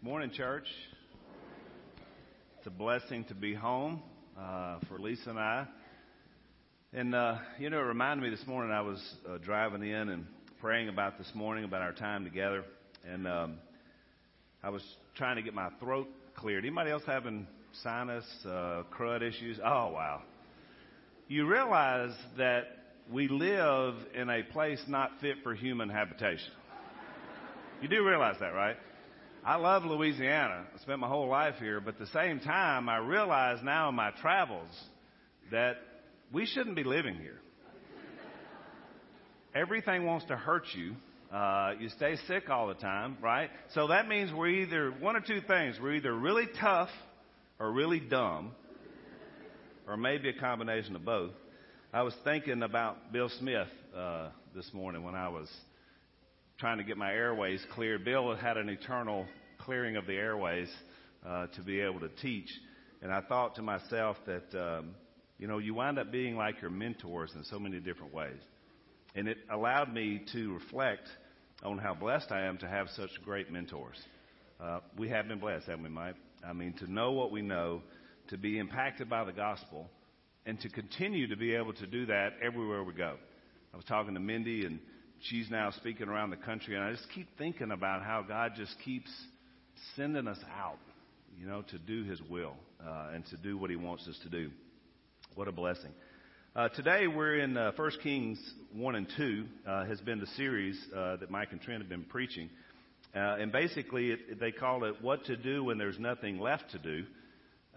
Morning, church. It's a blessing to be home uh, for Lisa and I. And, uh, you know, it reminded me this morning I was uh, driving in and praying about this morning, about our time together. And um, I was trying to get my throat cleared. Anybody else having sinus, uh, crud issues? Oh, wow. You realize that we live in a place not fit for human habitation. You do realize that, right? I love Louisiana. I spent my whole life here, but at the same time, I realize now in my travels that we shouldn't be living here. Everything wants to hurt you. Uh, you stay sick all the time, right? So that means we're either one or two things. We're either really tough or really dumb, or maybe a combination of both. I was thinking about Bill Smith uh, this morning when I was trying to get my airways cleared. Bill had an eternal clearing of the airways uh, to be able to teach. And I thought to myself that, um, you know, you wind up being like your mentors in so many different ways. And it allowed me to reflect on how blessed I am to have such great mentors. Uh, we have been blessed, haven't we, Mike? I mean, to know what we know, to be impacted by the gospel, and to continue to be able to do that everywhere we go. I was talking to Mindy, and she's now speaking around the country, and I just keep thinking about how God just keeps sending us out, you know, to do His will uh, and to do what He wants us to do. What a blessing. Uh, today we're in uh, 1 Kings 1 and 2, uh, has been the series uh, that Mike and Trent have been preaching. Uh, and basically, it, they call it What to Do When There's Nothing Left to Do.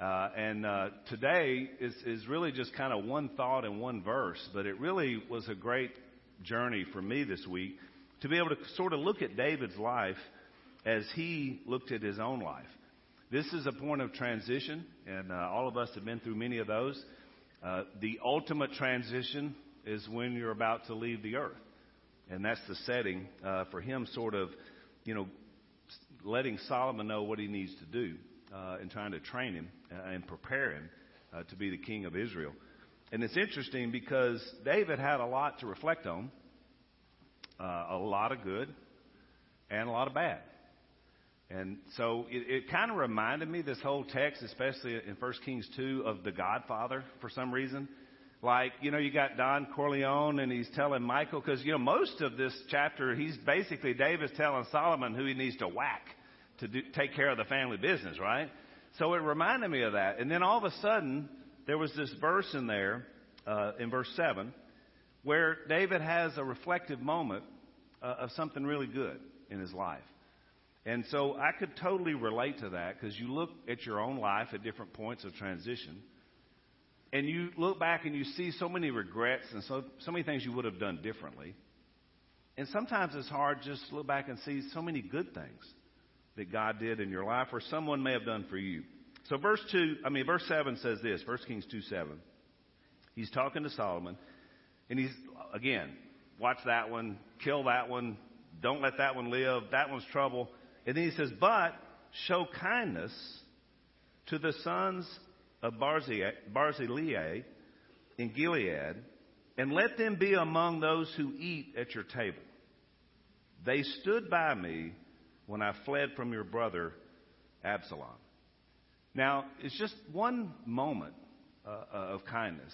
Uh, and today is, is really just kind of one thought and one verse, but it really was a great journey for me this week to be able to sort of look at David's life as he looked at his own life. This is a point of transition, and uh, all of us have been through many of those. Uh, the ultimate transition is when you're about to leave the earth. And that's the setting uh, for him, sort of, you know, letting Solomon know what he needs to do uh, and trying to train him uh, and prepare him uh, to be the king of Israel. And it's interesting because David had a lot to reflect on, uh, a lot of good and a lot of bad. And so it, it kind of reminded me, this whole text, especially in 1 Kings 2, of the Godfather for some reason. Like, you know, you got Don Corleone and he's telling Michael, because, you know, most of this chapter, he's basically, David's telling Solomon who he needs to whack to do, take care of the family business, right? So it reminded me of that. And then all of a sudden, there was this verse in there, uh, in verse 7, where David has a reflective moment uh, of something really good in his life. And so I could totally relate to that because you look at your own life at different points of transition and you look back and you see so many regrets and so, so many things you would have done differently. And sometimes it's hard just to look back and see so many good things that God did in your life or someone may have done for you. So verse 2, I mean, verse 7 says this, 1 Kings 2 7. He's talking to Solomon, and he's, again, watch that one, kill that one, don't let that one live, that one's trouble. And then he says, but show kindness to the sons of Barzillai in Gilead, and let them be among those who eat at your table. They stood by me when I fled from your brother Absalom. Now, it's just one moment uh, uh, of kindness.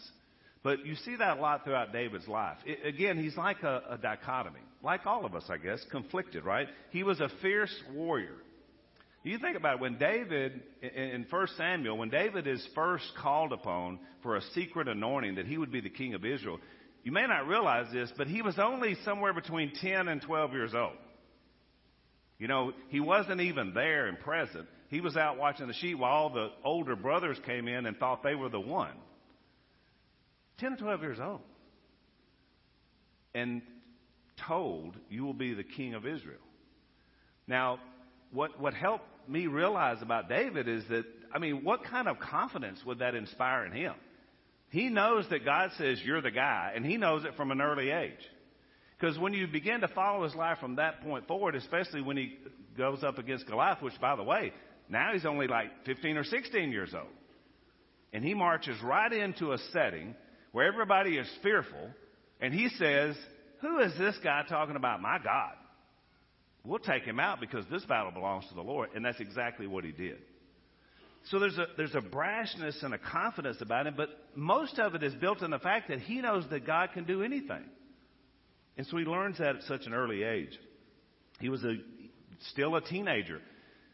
But you see that a lot throughout David's life. It, again, he's like a, a dichotomy, like all of us, I guess, conflicted, right? He was a fierce warrior. You think about it, when David, in 1 Samuel, when David is first called upon for a secret anointing that he would be the king of Israel, you may not realize this, but he was only somewhere between 10 and 12 years old. You know, he wasn't even there and present. He was out watching the sheep while all the older brothers came in and thought they were the one. 10 or 12 years old. And told, You will be the king of Israel. Now, what, what helped me realize about David is that, I mean, what kind of confidence would that inspire in him? He knows that God says you're the guy, and he knows it from an early age. Because when you begin to follow his life from that point forward, especially when he goes up against Goliath, which, by the way, now he's only like 15 or 16 years old. And he marches right into a setting where everybody is fearful, and he says, Who is this guy talking about my God? we'll take him out because this battle belongs to the Lord. And that's exactly what he did. So there's a, there's a brashness and a confidence about him, but most of it is built on the fact that he knows that God can do anything. And so he learns that at such an early age. He was a, still a teenager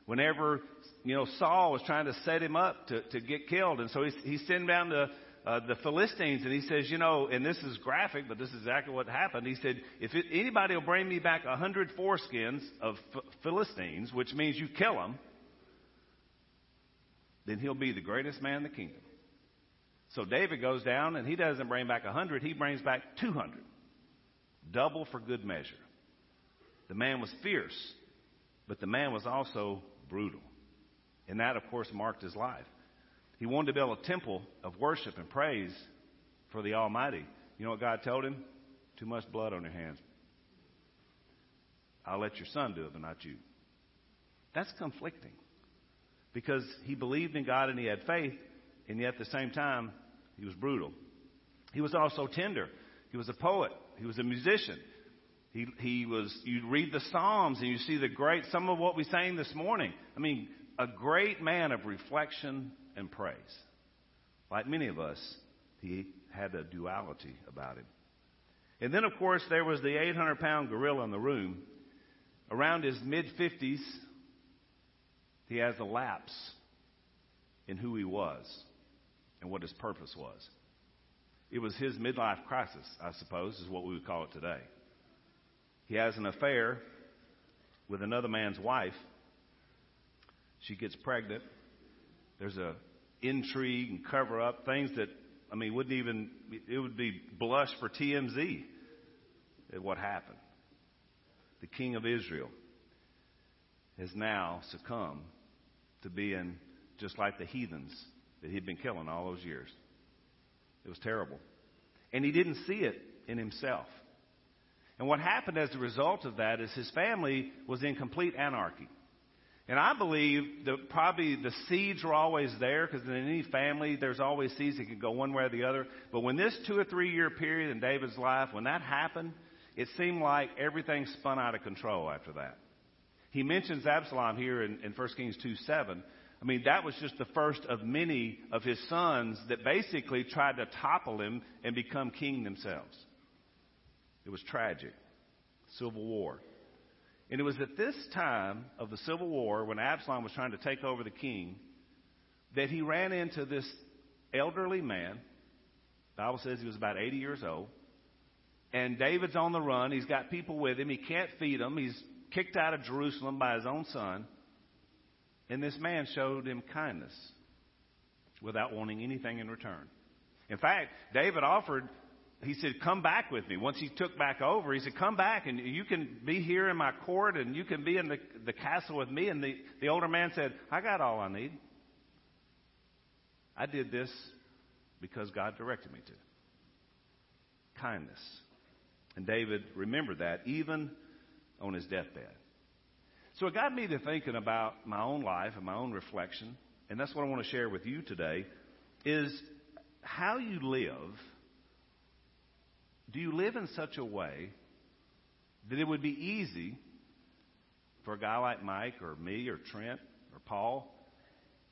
whenever, you know, Saul was trying to set him up to, to get killed. And so he's, he's sending down the, uh, the Philistines and he says, you know, and this is graphic, but this is exactly what happened. He said, if it, anybody will bring me back a hundred foreskins of Philistines, which means you kill them, then he'll be the greatest man in the kingdom. So David goes down and he doesn't bring back a hundred, he brings back two hundred. Double for good measure. The man was fierce, but the man was also brutal. And that, of course, marked his life. He wanted to build a temple of worship and praise for the Almighty. You know what God told him? Too much blood on your hands. I'll let your son do it, but not you. That's conflicting because he believed in God and he had faith, and yet at the same time, he was brutal. He was also tender. He was a poet. He was a musician. He, he was, you read the Psalms and you see the great, some of what we sang this morning. I mean, a great man of reflection and praise. Like many of us, he had a duality about him. And then, of course, there was the 800 pound gorilla in the room. Around his mid 50s, he has a lapse in who he was and what his purpose was. It was his midlife crisis, I suppose, is what we would call it today. He has an affair with another man's wife. She gets pregnant. There's a intrigue and cover up, things that I mean wouldn't even it would be blush for TMZ at what happened. The king of Israel has now succumbed to being just like the heathens that he'd been killing all those years. It was terrible. And he didn't see it in himself. And what happened as a result of that is his family was in complete anarchy. And I believe that probably the seeds were always there because in any family there's always seeds that can go one way or the other. But when this two or three year period in David's life, when that happened, it seemed like everything spun out of control after that. He mentions Absalom here in, in 1 Kings 2 7. I mean, that was just the first of many of his sons that basically tried to topple him and become king themselves. It was tragic. Civil War. And it was at this time of the Civil War, when Absalom was trying to take over the king, that he ran into this elderly man. The Bible says he was about 80 years old. And David's on the run. He's got people with him. He can't feed them. He's kicked out of Jerusalem by his own son. And this man showed him kindness without wanting anything in return. In fact, David offered he said, Come back with me. Once he took back over, he said, Come back and you can be here in my court and you can be in the, the castle with me. And the, the older man said, I got all I need. I did this because God directed me to. Kindness. And David remembered that even on his deathbed. So it got me to thinking about my own life and my own reflection. And that's what I want to share with you today is how you live do you live in such a way that it would be easy for a guy like Mike or me or Trent or Paul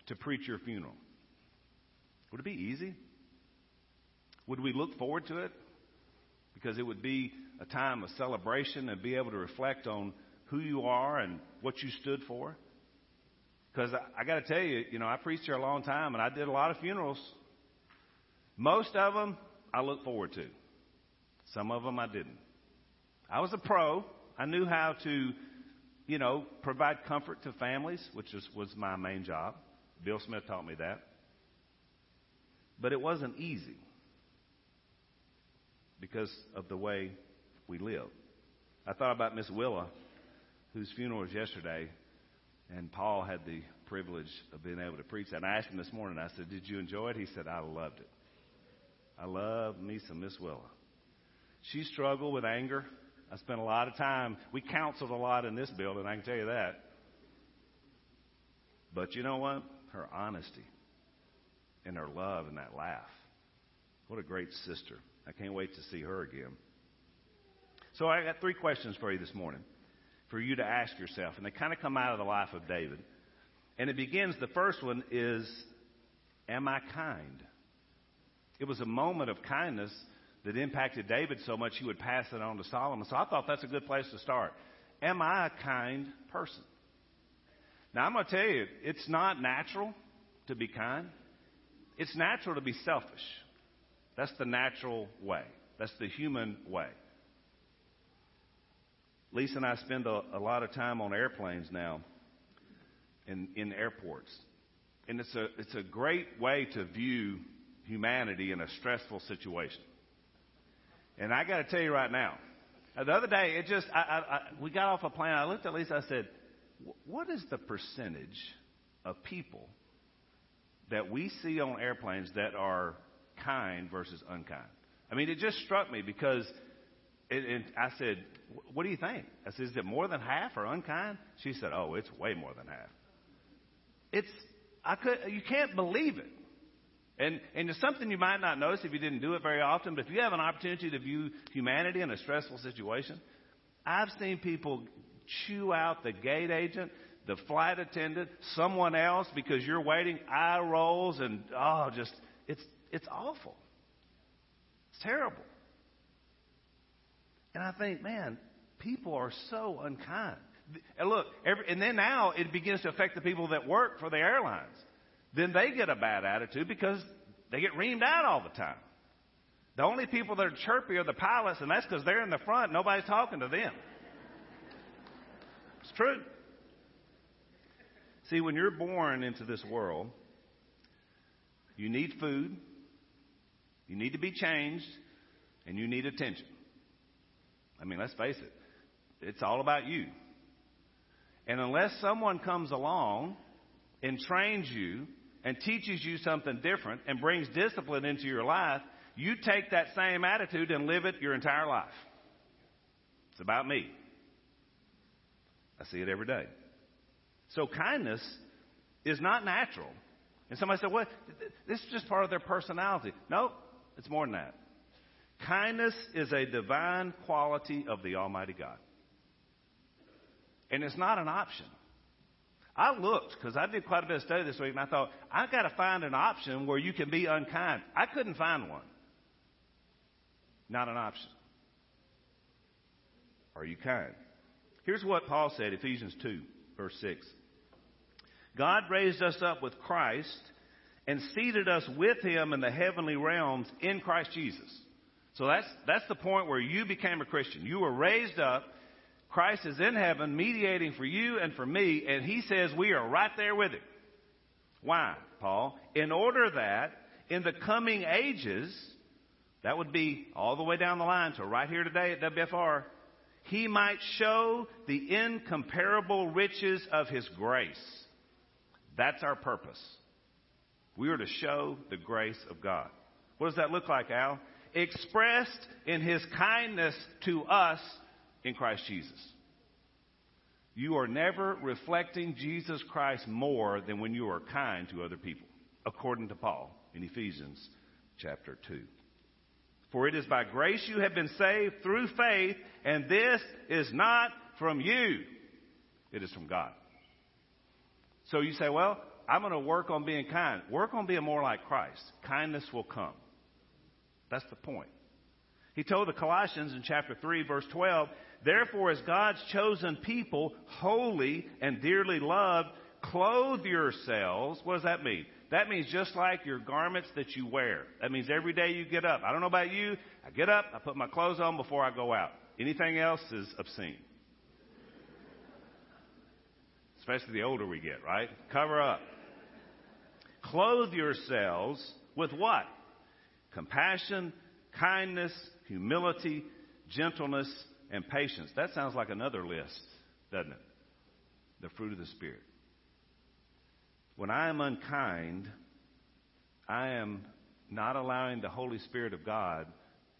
to preach your funeral? Would it be easy? Would we look forward to it? Because it would be a time of celebration and be able to reflect on who you are and what you stood for. Because I, I got to tell you, you know, I preached here a long time and I did a lot of funerals. Most of them I look forward to. Some of them I didn't. I was a pro. I knew how to, you know, provide comfort to families, which was, was my main job. Bill Smith taught me that. But it wasn't easy because of the way we live. I thought about Miss Willa, whose funeral was yesterday, and Paul had the privilege of being able to preach that. And I asked him this morning, I said, Did you enjoy it? He said, I loved it. I love me some Miss Willa. She struggled with anger. I spent a lot of time. We counseled a lot in this building, I can tell you that. But you know what? Her honesty and her love and that laugh. What a great sister. I can't wait to see her again. So I got three questions for you this morning. for you to ask yourself. And they kind of come out of the life of David. And it begins, the first one is, Am I kind? It was a moment of kindness that impacted David so much he would pass it on to Solomon. So I thought that's a good place to start. Am I a kind person? Now I'm going to tell you, it's not natural to be kind. It's natural to be selfish. That's the natural way. That's the human way. Lisa and I spend a, a lot of time on airplanes now in, in airports. And it's a, it's a great way to view humanity in a stressful situation. And I got to tell you right now, uh, the other day, it just, I, I, I, we got off a plane. I looked at Lisa. I said, What is the percentage of people that we see on airplanes that are kind versus unkind? I mean, it just struck me because it, it, I said, What do you think? I said, Is it more than half or unkind? She said, Oh, it's way more than half. It's, I could, you can't believe it. And, and it's something you might not notice if you didn't do it very often, but if you have an opportunity to view humanity in a stressful situation, I've seen people chew out the gate agent, the flight attendant, someone else because you're waiting, eye rolls, and oh, just, it's, it's awful. It's terrible. And I think, man, people are so unkind. And look, every, and then now it begins to affect the people that work for the airlines then they get a bad attitude because they get reamed out all the time. The only people that are chirpy are the pilots, and that's because they're in the front. Nobody's talking to them. It's true. See, when you're born into this world, you need food, you need to be changed, and you need attention. I mean, let's face it, it's all about you. And unless someone comes along and trains you and teaches you something different and brings discipline into your life, you take that same attitude and live it your entire life. It's about me. I see it every day. So kindness is not natural. And somebody said, well, this is just part of their personality. No, it's more than that. Kindness is a divine quality of the Almighty God. And it's not an option. I looked because I did quite a bit of study this week, and I thought I've got to find an option where you can be unkind. I couldn't find one. Not an option. Are you kind? Here's what Paul said, Ephesians 2, verse 6. God raised us up with Christ and seated us with him in the heavenly realms in Christ Jesus. So that's, that's the point where you became a Christian. You were raised up Christ is in heaven mediating for you and for me, and he says we are right there with him. Why, Paul? In order that in the coming ages, that would be all the way down the line to right here today at WFR, he might show the incomparable riches of his grace. That's our purpose. We are to show the grace of God. What does that look like, Al? Expressed in his kindness to us in Christ Jesus. You are never reflecting Jesus Christ more than when you are kind to other people, according to Paul in Ephesians chapter 2. For it is by grace you have been saved through faith, and this is not from you. It is from God. So you say, well, I'm going to work on being kind. Work on being more like Christ. Kindness will come. That's the point. He told the Colossians in chapter 3, verse 12, Therefore, as God's chosen people, holy and dearly loved, clothe yourselves. What does that mean? That means just like your garments that you wear. That means every day you get up. I don't know about you. I get up, I put my clothes on before I go out. Anything else is obscene. Especially the older we get, right? Cover up. Clothe yourselves with what? Compassion, kindness, humility, gentleness, and patience. That sounds like another list, doesn't it? The fruit of the Spirit. When I am unkind, I am not allowing the Holy Spirit of God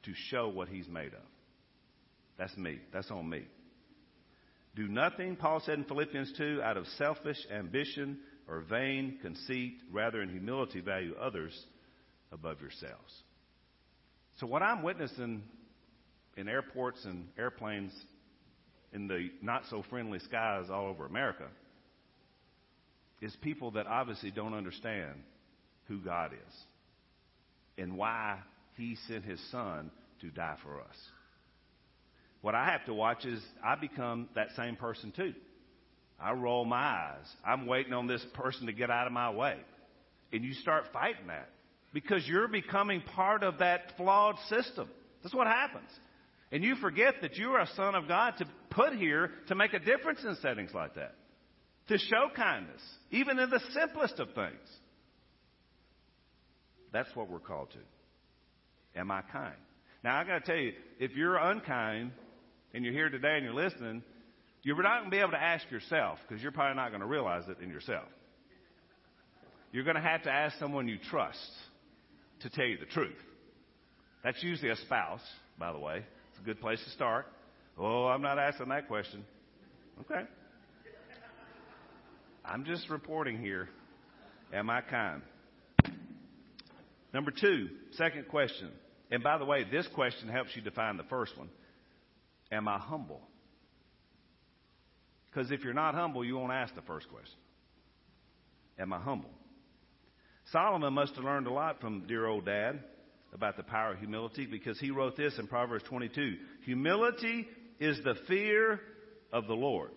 to show what He's made of. That's me. That's on me. Do nothing, Paul said in Philippians 2, out of selfish ambition or vain conceit, rather in humility value others above yourselves. So what I'm witnessing in airports and airplanes in the not so friendly skies all over America is people that obviously don't understand who God is and why He sent His Son to die for us. What I have to watch is I become that same person too. I roll my eyes. I'm waiting on this person to get out of my way. And you start fighting that because you're becoming part of that flawed system. That's what happens. And you forget that you are a son of God to put here to make a difference in settings like that, to show kindness, even in the simplest of things. That's what we're called to. Am I kind? Now, I got to tell you, if you're unkind and you're here today and you're listening, you're not going to be able to ask yourself because you're probably not going to realize it in yourself. You're going to have to ask someone you trust to tell you the truth. That's usually a spouse, by the way. A good place to start. Oh, I'm not asking that question. Okay. I'm just reporting here. Am I kind? Number two, second question. And by the way, this question helps you define the first one. Am I humble? Because if you're not humble, you won't ask the first question. Am I humble? Solomon must have learned a lot from dear old dad about the power of humility because he wrote this in Proverbs 22. Humility is the fear of the Lord.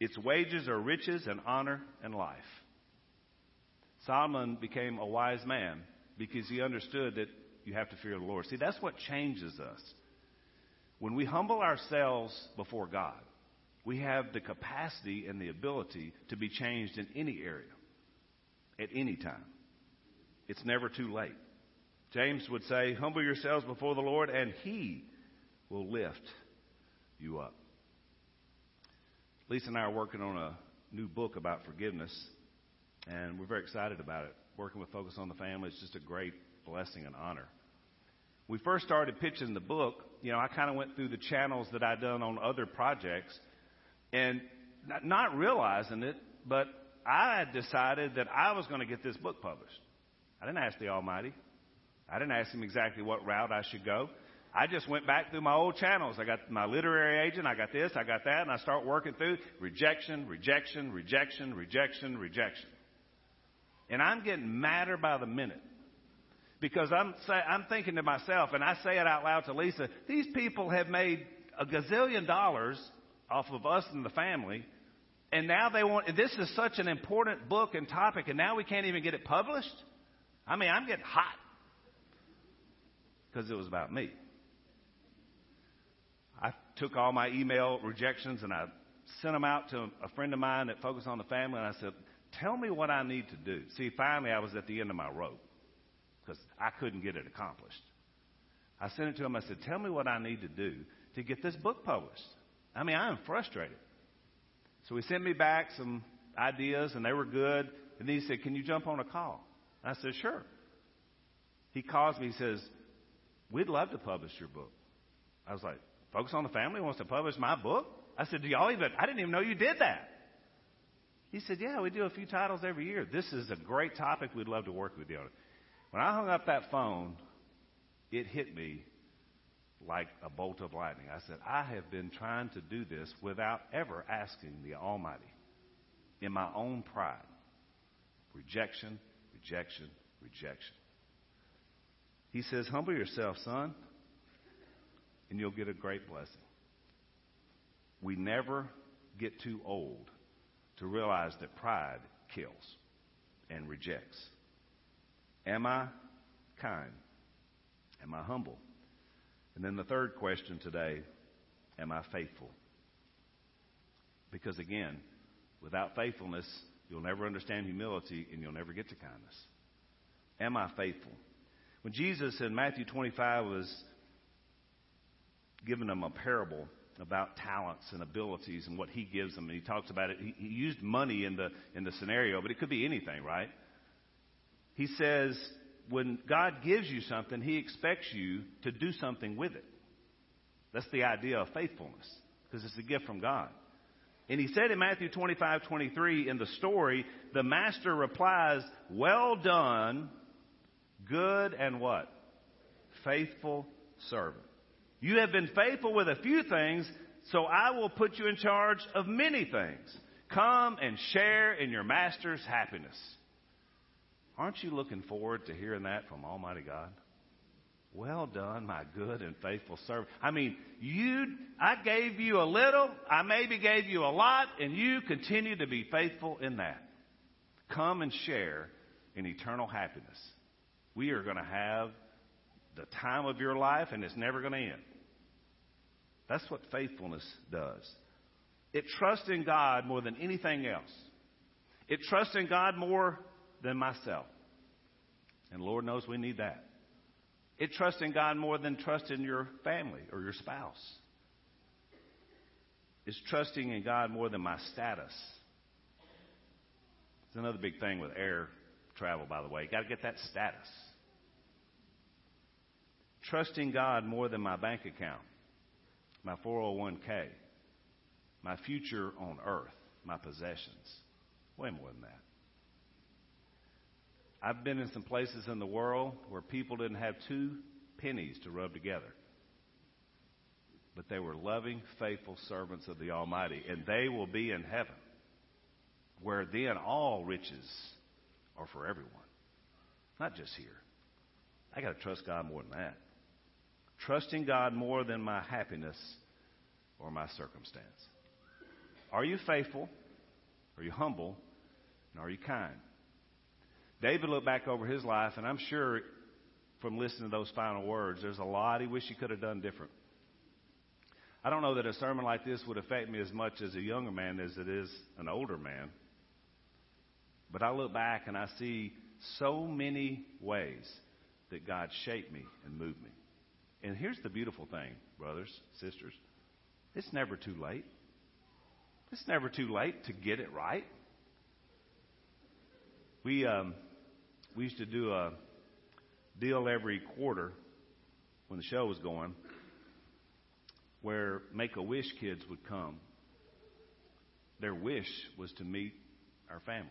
Its wages are riches and honor and life. Solomon became a wise man because he understood that you have to fear the Lord. See, that's what changes us. When we humble ourselves before God, we have the capacity and the ability to be changed in any area at any time. It's never too late. James would say, Humble yourselves before the Lord, and He will lift you up. Lisa and I are working on a new book about forgiveness, and we're very excited about it. Working with Focus on the Family is just a great blessing and honor. We first started pitching the book, you know, I kind of went through the channels that I'd done on other projects, and not, not realizing it, but I decided that I was going to get this book published. I didn't ask the Almighty. I didn't ask him exactly what route I should go. I just went back through my old channels. I got my literary agent, I got this, I got that, and I start working through rejection, rejection, rejection, rejection, rejection. And I'm getting madder by the minute. Because I'm, say, I'm thinking to myself, and I say it out loud to Lisa, these people have made a gazillion dollars off of us and the family, and now they want, this is such an important book and topic, and now we can't even get it published? I mean, I'm getting hot because it was about me. I took all my email rejections and I sent them out to a friend of mine that focused on the family, and I said, Tell me what I need to do. See, finally, I was at the end of my rope because I couldn't get it accomplished. I sent it to him. I said, Tell me what I need to do to get this book published. I mean, I am frustrated. So he sent me back some ideas, and they were good. And then he said, Can you jump on a call? I said, Sure. He calls me, he says, We'd love to publish your book. I was like, Focus on the Family wants to publish my book? I said, Do y'all even, I didn't even know you did that. He said, Yeah, we do a few titles every year. This is a great topic. We'd love to work with you on it. When I hung up that phone, it hit me like a bolt of lightning. I said, I have been trying to do this without ever asking the Almighty in my own pride. Rejection, rejection, rejection. He says, Humble yourself, son, and you'll get a great blessing. We never get too old to realize that pride kills and rejects. Am I kind? Am I humble? And then the third question today Am I faithful? Because again, without faithfulness, You'll never understand humility and you'll never get to kindness. Am I faithful? When Jesus in Matthew 25 was giving them a parable about talents and abilities and what he gives them, and he talks about it, he, used money in the, in the scenario, but it could be anything, right? He says, when God gives you something, he expects you to do something with it. That's the idea of faithfulness, because it's a gift from God. And he said in Matthew 25, 23, in the story, the master replies, Well done, good and what? Faithful servant. You have been faithful with a few things. So I will put you in charge of many things. Come and share in your master's happiness. Aren't you looking forward to hearing that from Almighty God? Well done, my good and faithful servant. I mean, you, I gave you a little, I maybe gave you a lot, and you continue to be faithful in that. Come and share in eternal happiness. We are going to have the time of your life, and it's never going to end. That's what faithfulness does. It trusts in God more than anything else. It trusts in God more than myself. And Lord knows we need that. It trusts in God more than trust in your family or your spouse. It's trusting in God more than my status. It's another big thing with air travel, by the way. Got to get that status. Trusting God more than my bank account, my 401k, my future on earth, my possessions. Way more than that. I've been in some places in the world where people didn't have two pennies to rub together. But they were loving, faithful servants of the Almighty, and they will be in heaven, where then all riches are for everyone, not just here. I got to trust God more than that. Trusting God more than my happiness or my circumstance. Are you faithful? Are you humble? And are you kind? David looked back over his life, and I'm sure from listening to those final words, there's a lot he wished he could have done different. I don't know that a sermon like this would affect me as much as a younger man as it is an older man. But I look back and I see so many ways that God shaped me and moved me. And here's the beautiful thing, brothers, sisters. It's never too late. It's never too late to get it right. We um, we used to do a deal every quarter when the show was going, where Make a Wish kids would come. Their wish was to meet our family.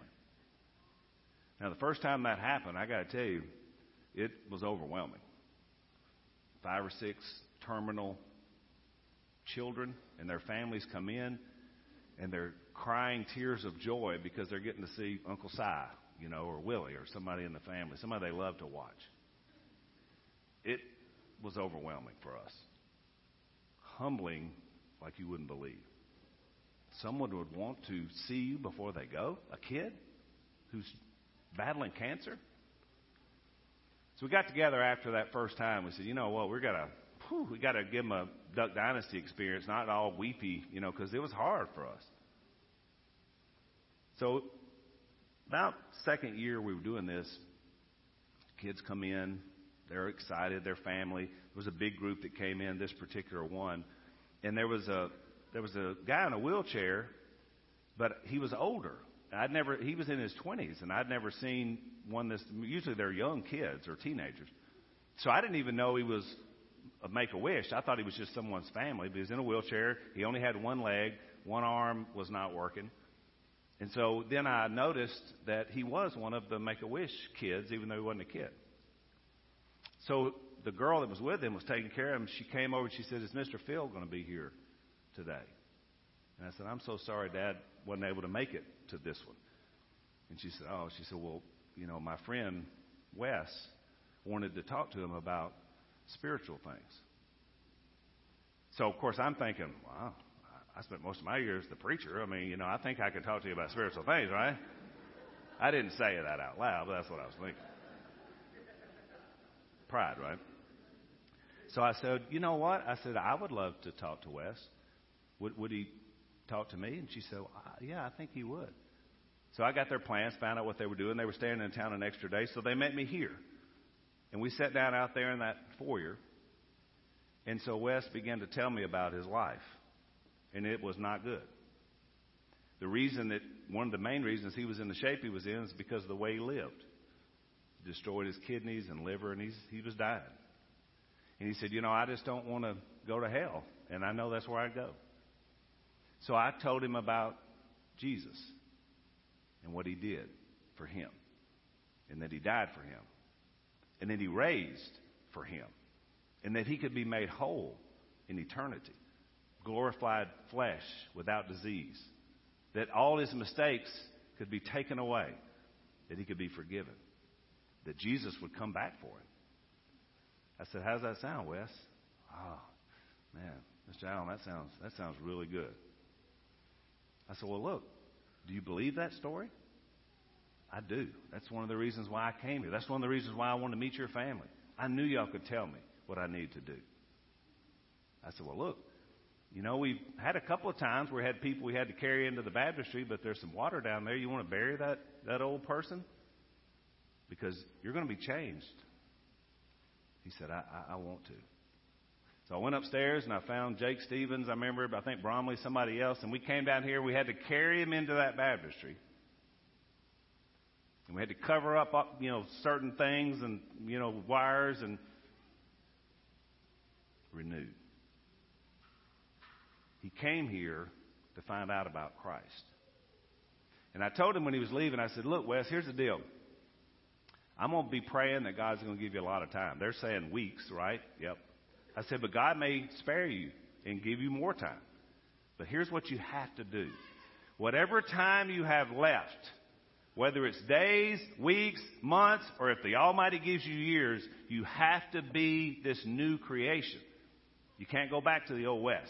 Now, the first time that happened, I got to tell you, it was overwhelming. Five or six terminal children and their families come in, and they're crying tears of joy because they're getting to see Uncle Si you know, or Willie or somebody in the family, somebody they love to watch. It was overwhelming for us. Humbling like you wouldn't believe. Someone would want to see you before they go, a kid who's battling cancer. So we got together after that first time. We said, you know what, we're gonna, whew, we got to give them a Duck Dynasty experience, not all weepy, you know, because it was hard for us. So about second year we were doing this, kids come in, they're excited, their family. There was a big group that came in, this particular one, and there was a there was a guy in a wheelchair, but he was older. I'd never he was in his 20s, and I'd never seen one this. Usually they're young kids or teenagers, so I didn't even know he was a Make a Wish. I thought he was just someone's family, but he was in a wheelchair. He only had one leg, one arm was not working. And so then I noticed that he was one of the Make a Wish kids, even though he wasn't a kid. So the girl that was with him was taking care of him. She came over and she said, Is Mr. Phil going to be here today? And I said, I'm so sorry, Dad wasn't able to make it to this one. And she said, Oh, she said, Well, you know, my friend Wes wanted to talk to him about spiritual things. So, of course, I'm thinking, wow, I spent most of my years the preacher. I mean, you know, I think I could talk to you about spiritual things, right? I didn't say that out loud, but that's what I was thinking. Pride, right? So I said, you know what? I said, I would love to talk to Wes. Would, would he talk to me? And she said, well, yeah, I think he would. So I got their plans, found out what they were doing. They were staying in town an extra day, so they met me here. And we sat down out there in that foyer. And so Wes began to tell me about his life and it was not good. The reason that, one of the main reasons he was in the shape he was in is because of the way he lived. He destroyed his kidneys and liver, and he's, he was dying. And he said, You know, I just don't want to go to hell, and I know that's where I go. So I told him about Jesus and what he did for him, and that he died for him, and that he raised for him, and that he could be made whole in eternity glorified flesh without disease, that all his mistakes could be taken away, that he could be forgiven, that Jesus would come back for him. I said, How does that sound, Wes? Oh, man, Mr. Allen, that sounds, that sounds really good. I said, Well, look, do you believe that story? I do. That's one of the reasons why I came here. That's one of the reasons why I wanted to meet your family. I knew y'all could tell me what I need to do. I said, Well, look, you know, we've had a couple of times where we had people we had to carry into the baptistry, but there's some water down there. You want to bury that, that old person? Because you're going to be changed. He said, I, I, I want to. So I went upstairs and I found Jake Stevens, I remember, I think Bromley, somebody else, and we came down here. We had to carry him into that baptistry. And we had to cover up, uh, you know, certain things and, you know, wires and renewed. He came here to find out about Christ. And I told him when he was leaving, I said, Look, Wes, here's the deal. I'm going to be praying that God's going to give you a lot of time. They're saying weeks, right? Yep. I said, but God may spare you and give you more time. But here's what you have to do. Whatever time you have left, whether it's days, weeks, months, or if the Almighty gives you years, you have to be this new creation. You can't go back to the old Wes.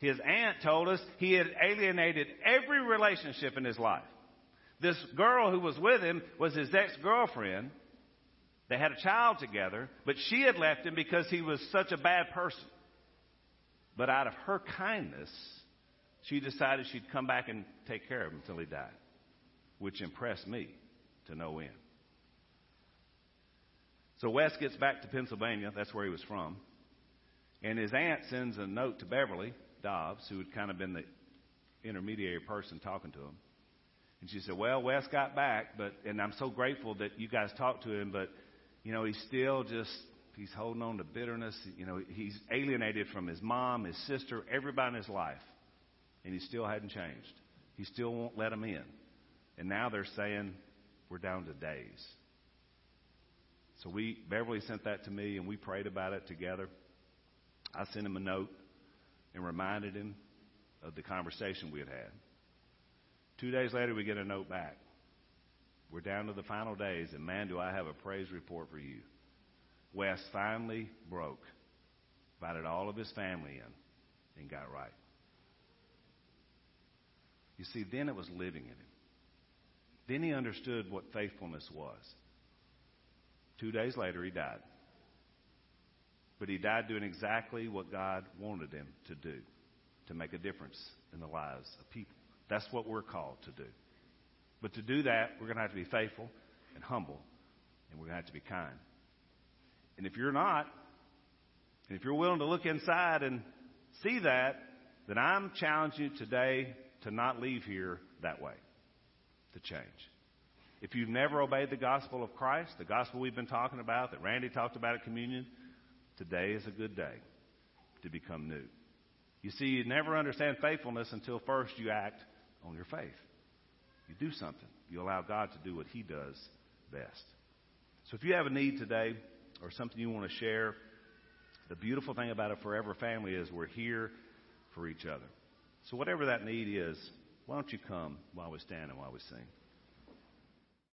His aunt told us he had alienated every relationship in his life. This girl who was with him was his ex-girlfriend. They had a child together, but she had left him because he was such a bad person. But out of her kindness, she decided she'd come back and take care of him until he died, which impressed me to no end. So Wes gets back to Pennsylvania. That's where he was from. And his aunt sends a note to Beverly Dobbs, who had kind of been the intermediary person talking to him. And she said, Well, Wes got back, but and I'm so grateful that you guys talked to him, but you know, he's still just he's holding on to bitterness. You know, he's alienated from his mom, his sister, everybody in his life. And he still hadn't changed. He still won't let them in. And now they're saying we're down to days. So we Beverly sent that to me and we prayed about it together. I sent him a note and reminded him of the conversation we had had. Two days later, we get a note back. We're down to the final days, and man, do I have a praise report for you. Wes finally broke, invited all of his family in, and got right. You see, then it was living in him. Then he understood what faithfulness was. Two days later, he died. But he died doing exactly what God wanted him to do to make a difference in the lives of people. That's what we're called to do. But to do that, we're going to have to be faithful and humble, and we're going to have to be kind. And if you're not, and if you're willing to look inside and see that, then I'm challenging you today to not leave here that way, to change. If you've never obeyed the gospel of Christ, the gospel we've been talking about, that Randy talked about at communion, today is a good day to become new. You see, you never understand faithfulness until first you act on your faith. You do something. You allow God to do what He does best. So if you have a need today or something you want to share, the beautiful thing about a forever family is we're here for each other. So whatever that need is, why don't you come while we stand and while we sing?